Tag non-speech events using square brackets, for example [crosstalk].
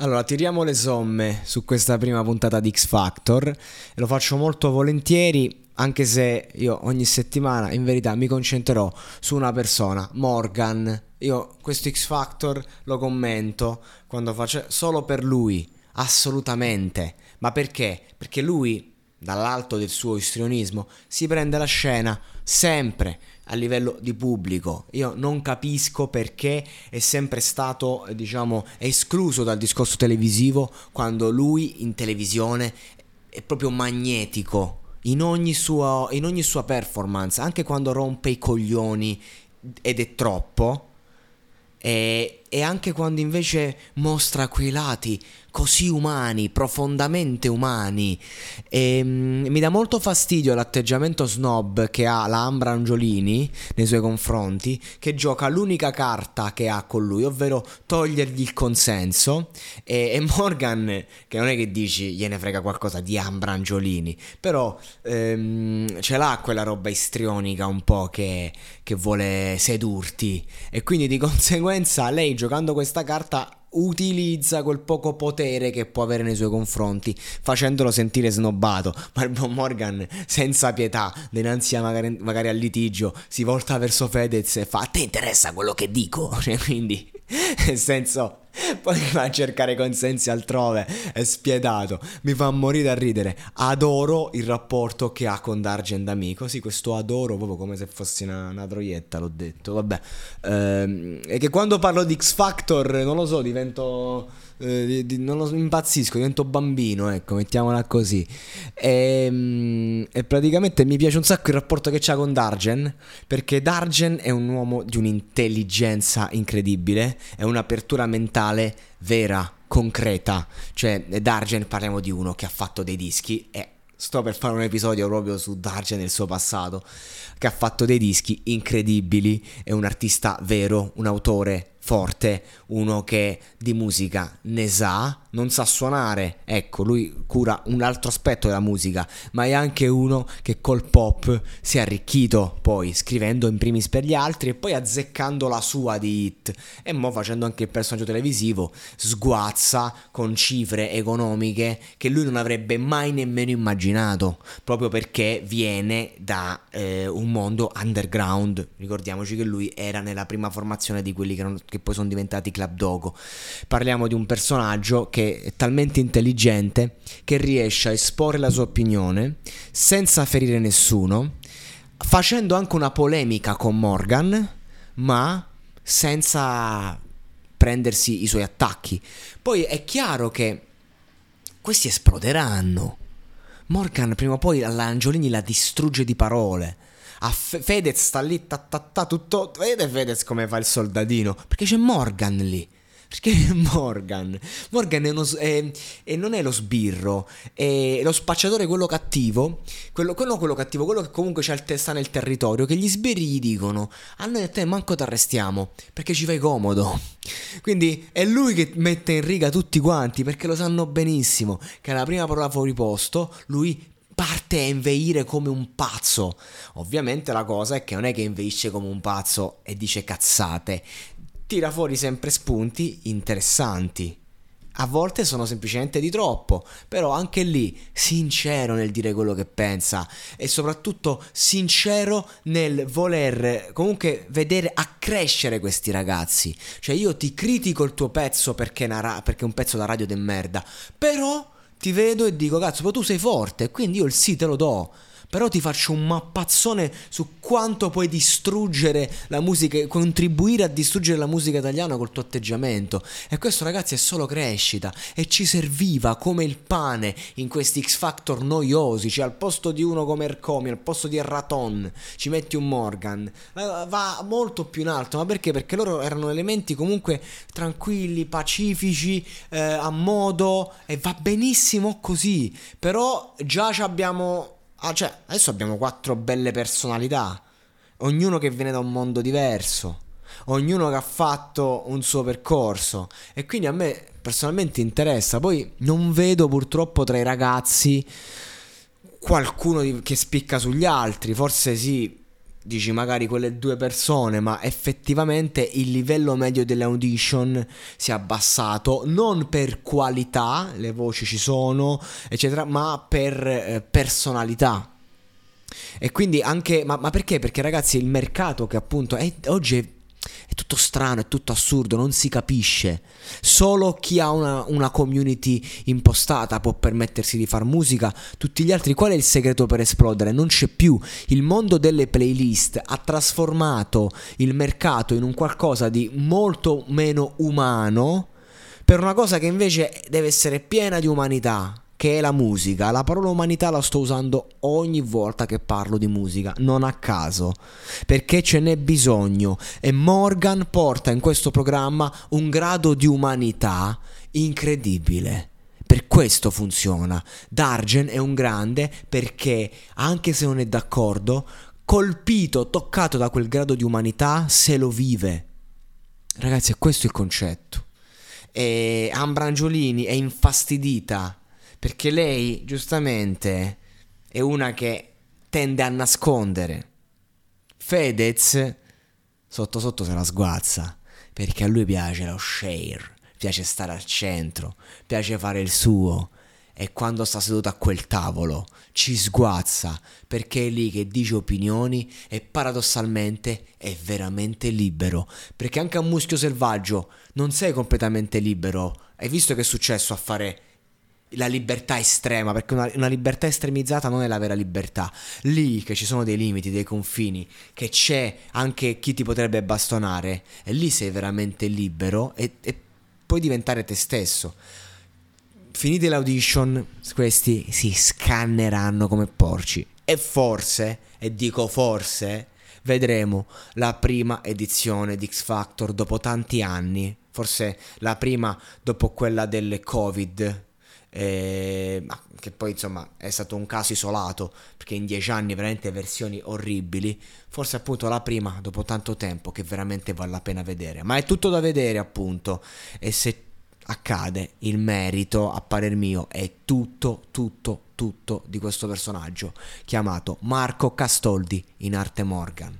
Allora, tiriamo le somme su questa prima puntata di X Factor e lo faccio molto volentieri anche se io ogni settimana in verità mi concentrerò su una persona, Morgan. Io questo X Factor lo commento quando faccio solo per lui, assolutamente. Ma perché? Perché lui, dall'alto del suo istrionismo, si prende la scena sempre a livello di pubblico. Io non capisco perché è sempre stato, diciamo, escluso dal discorso televisivo quando lui in televisione è proprio magnetico in ogni, suo, in ogni sua performance, anche quando rompe i coglioni ed è troppo, e, e, anche quando invece mostra quei lati così umani, profondamente umani. E, um, mi dà molto fastidio l'atteggiamento snob che ha la Ambra Angiolini nei suoi confronti, che gioca l'unica carta che ha con lui, ovvero togliergli il consenso. E, e Morgan, che non è che dici gliene frega qualcosa di Ambra Angiolini, però um, ce l'ha quella roba istrionica un po' che, che vuole sedurti. E quindi di conseguenza lei giocando questa carta utilizza quel poco potere che può avere nei suoi confronti, facendolo sentire snobbato. [laughs] Ma il buon Morgan, senza pietà, dinanzi magari, magari, al litigio, si volta verso Fedez e fa: A te interessa quello che dico? [laughs] Cioè, quindi, nel [laughs] senso. [laughs] Poi va a cercare consensi altrove, è spietato, mi fa morire a ridere. Adoro il rapporto che ha con Dargen amico. Sì, questo adoro proprio come se fossi una, una troietta, l'ho detto. Vabbè, ehm, e che quando parlo di X Factor, non lo so, divento eh, di, di, non lo impazzisco, divento bambino, ecco, mettiamola così. E, ehm, e, praticamente mi piace un sacco il rapporto che c'ha con Dargen, perché Dargen è un uomo di un'intelligenza incredibile, è un'apertura mentale vera, concreta. Cioè, Dargen parliamo di uno che ha fatto dei dischi e sto per fare un episodio proprio su Dargen e il suo passato, che ha fatto dei dischi incredibili, è un artista vero, un autore forte, uno che di musica ne sa, non sa suonare, ecco, lui cura un altro aspetto della musica, ma è anche uno che col pop si è arricchito poi scrivendo in primis per gli altri e poi azzeccando la sua di hit. E mo facendo anche il personaggio televisivo sguazza con cifre economiche che lui non avrebbe mai nemmeno immaginato, proprio perché viene da eh, un mondo underground, ricordiamoci che lui era nella prima formazione di quelli che, non, che poi sono diventati Club Dogo. Parliamo di un personaggio che è talmente intelligente che riesce a esporre la sua opinione senza ferire nessuno, facendo anche una polemica con Morgan, ma senza prendersi i suoi attacchi. Poi è chiaro che questi esploderanno. Morgan prima o poi all'Angiolini la distrugge di parole. A Fe- Fedez sta lì, ta, ta, ta, tutto. Vede Fedez come fa il soldatino? Perché c'è Morgan lì. Perché [laughs] Morgan? Morgan è uno, è, è, non è lo sbirro, è lo spacciatore, quello cattivo, quello, quello, quello cattivo, quello che comunque c'ha il testa nel territorio, che gli sbirri gli dicono, a noi a te manco ti arrestiamo, perché ci fai comodo. [laughs] Quindi è lui che mette in riga tutti quanti, perché lo sanno benissimo, che alla prima parola fuori posto, lui parte a inveire come un pazzo. Ovviamente la cosa è che non è che inveisce come un pazzo e dice cazzate, tira fuori sempre spunti interessanti. A volte sono semplicemente di troppo, però anche lì sincero nel dire quello che pensa e soprattutto sincero nel voler comunque vedere accrescere questi ragazzi. Cioè io ti critico il tuo pezzo perché ra- perché è un pezzo da radio de merda, però ti vedo e dico cazzo, ma tu sei forte, quindi io il sì te lo do però ti faccio un mappazzone su quanto puoi distruggere la musica, contribuire a distruggere la musica italiana col tuo atteggiamento. E questo ragazzi è solo crescita e ci serviva come il pane in questi X Factor noiosi, cioè al posto di uno come Ercomi, al posto di Raton, ci metti un Morgan. Va molto più in alto, ma perché? Perché loro erano elementi comunque tranquilli, pacifici, eh, a modo e va benissimo così. Però già abbiamo Ah, cioè, adesso abbiamo quattro belle personalità, ognuno che viene da un mondo diverso. ognuno che ha fatto un suo percorso e quindi a me personalmente interessa. Poi non vedo purtroppo tra i ragazzi qualcuno che spicca sugli altri, forse sì, dici magari quelle due persone, ma effettivamente il livello medio delle audition si è abbassato, non per qualità, le voci ci sono, eccetera, ma per eh, personalità. E quindi anche, ma, ma, perché? Perché ragazzi il mercato che appunto è, oggi è è tutto strano, è tutto assurdo, non si capisce. Solo chi ha una, una community impostata può permettersi di fare musica. Tutti gli altri, qual è il segreto per esplodere? Non c'è più. Il mondo delle playlist ha trasformato il mercato in un qualcosa di molto meno umano per una cosa che invece deve essere piena di umanità che è la musica. La parola umanità la sto usando ogni volta che parlo di musica, non a caso, perché ce n'è bisogno e Morgan porta in questo programma un grado di umanità incredibile. Per questo funziona. Dargen è un grande perché, anche se non è d'accordo, colpito, toccato da quel grado di umanità, se lo vive. Ragazzi, è questo il concetto. E Ambrangiolini è infastidita perché lei, giustamente, è una che tende a nascondere. Fedez, sotto sotto se la sguazza, perché a lui piace lo share, piace stare al centro, piace fare il suo. E quando sta seduto a quel tavolo ci sguazza perché è lì che dice opinioni e paradossalmente è veramente libero. Perché anche a muschio selvaggio non sei completamente libero. Hai visto che è successo a fare la libertà estrema, perché una, una, libertà estremizzata non è la vera libertà. Lì che ci sono dei limiti, dei confini, che c'è anche chi ti potrebbe bastonare, e lì sei veramente libero e, e puoi diventare te stesso. Finite l'audition, questi si scanneranno come porci. E forse, e dico forse, vedremo la prima edizione di X Factor dopo tanti anni. Forse la prima dopo quella del Covid eh, ma che poi insomma è stato un caso isolato perché in dieci anni veramente versioni orribili. Forse appunto la prima dopo tanto tempo che veramente vale la pena vedere. Ma è tutto da vedere appunto. E se accade il merito a parer mio è tutto tutto tutto di questo personaggio chiamato Marco Castoldi in arte Morgan